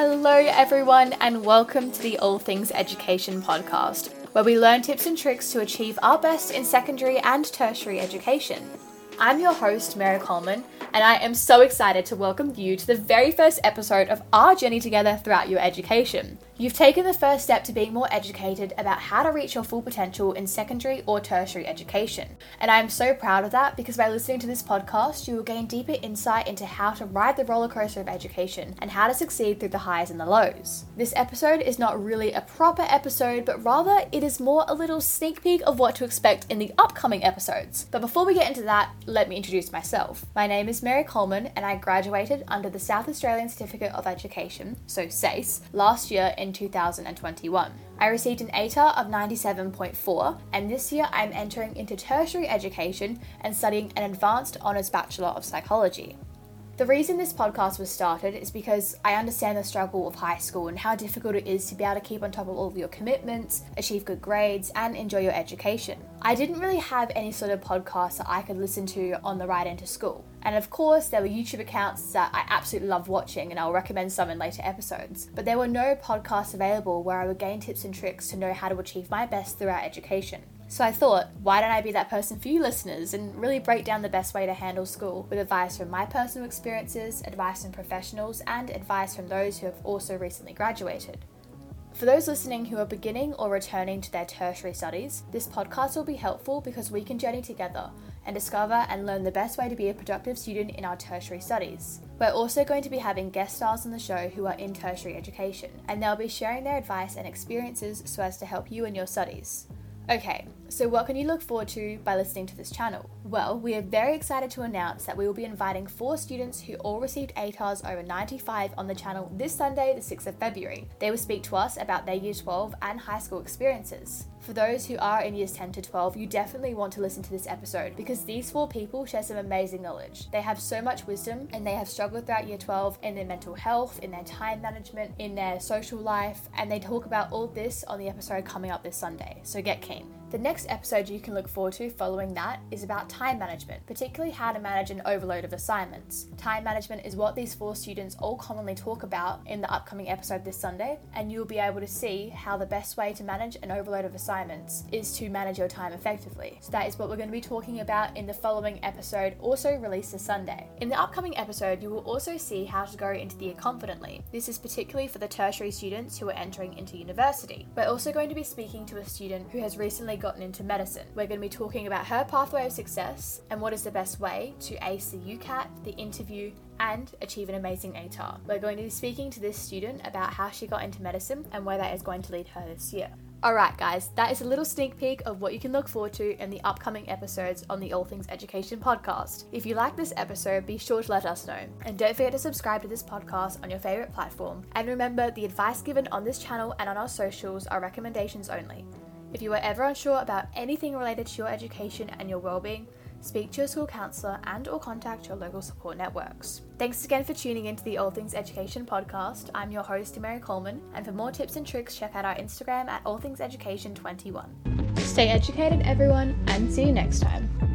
Hello, everyone, and welcome to the All Things Education podcast, where we learn tips and tricks to achieve our best in secondary and tertiary education. I'm your host, Mary Coleman, and I am so excited to welcome you to the very first episode of our journey together throughout your education. You've taken the first step to being more educated about how to reach your full potential in secondary or tertiary education. And I am so proud of that because by listening to this podcast, you will gain deeper insight into how to ride the roller coaster of education and how to succeed through the highs and the lows. This episode is not really a proper episode, but rather it is more a little sneak peek of what to expect in the upcoming episodes. But before we get into that, let me introduce myself. My name is Mary Coleman and I graduated under the South Australian Certificate of Education, so SACE, last year in 2021. I received an ATAR of 97.4, and this year I'm entering into tertiary education and studying an advanced honours Bachelor of Psychology. The reason this podcast was started is because I understand the struggle of high school and how difficult it is to be able to keep on top of all of your commitments, achieve good grades, and enjoy your education. I didn't really have any sort of podcast that I could listen to on the ride into school. And of course, there were YouTube accounts that I absolutely love watching, and I'll recommend some in later episodes. But there were no podcasts available where I would gain tips and tricks to know how to achieve my best throughout education. So I thought, why don't I be that person for you listeners and really break down the best way to handle school with advice from my personal experiences, advice from professionals, and advice from those who have also recently graduated. For those listening who are beginning or returning to their tertiary studies, this podcast will be helpful because we can journey together and discover and learn the best way to be a productive student in our tertiary studies. We're also going to be having guest stars on the show who are in tertiary education, and they'll be sharing their advice and experiences so as to help you in your studies. Okay, so what can you look forward to by listening to this channel? Well, we are very excited to announce that we will be inviting four students who all received ATARs over 95 on the channel this Sunday, the 6th of February. They will speak to us about their Year 12 and high school experiences. For those who are in years 10 to 12, you definitely want to listen to this episode because these four people share some amazing knowledge. They have so much wisdom and they have struggled throughout year 12 in their mental health, in their time management, in their social life, and they talk about all this on the episode coming up this Sunday. So get keen. The next episode you can look forward to following that is about time management, particularly how to manage an overload of assignments. Time management is what these four students all commonly talk about in the upcoming episode this Sunday, and you'll be able to see how the best way to manage an overload of assignments is to manage your time effectively. So, that is what we're going to be talking about in the following episode, also released this Sunday. In the upcoming episode, you will also see how to go into the year confidently. This is particularly for the tertiary students who are entering into university. We're also going to be speaking to a student who has recently gotten into medicine. We're going to be talking about her pathway of success and what is the best way to ace the UCAT, the interview, and achieve an amazing ATAR. We're going to be speaking to this student about how she got into medicine and where that is going to lead her this year. Alright, guys, that is a little sneak peek of what you can look forward to in the upcoming episodes on the All Things Education podcast. If you like this episode, be sure to let us know. And don't forget to subscribe to this podcast on your favourite platform. And remember, the advice given on this channel and on our socials are recommendations only. If you are ever unsure about anything related to your education and your well-being, speak to your school counsellor and or contact your local support networks. Thanks again for tuning into the All Things Education podcast. I'm your host, Mary Coleman, and for more tips and tricks, check out our Instagram at All Things Education 21. Stay educated, everyone, and see you next time.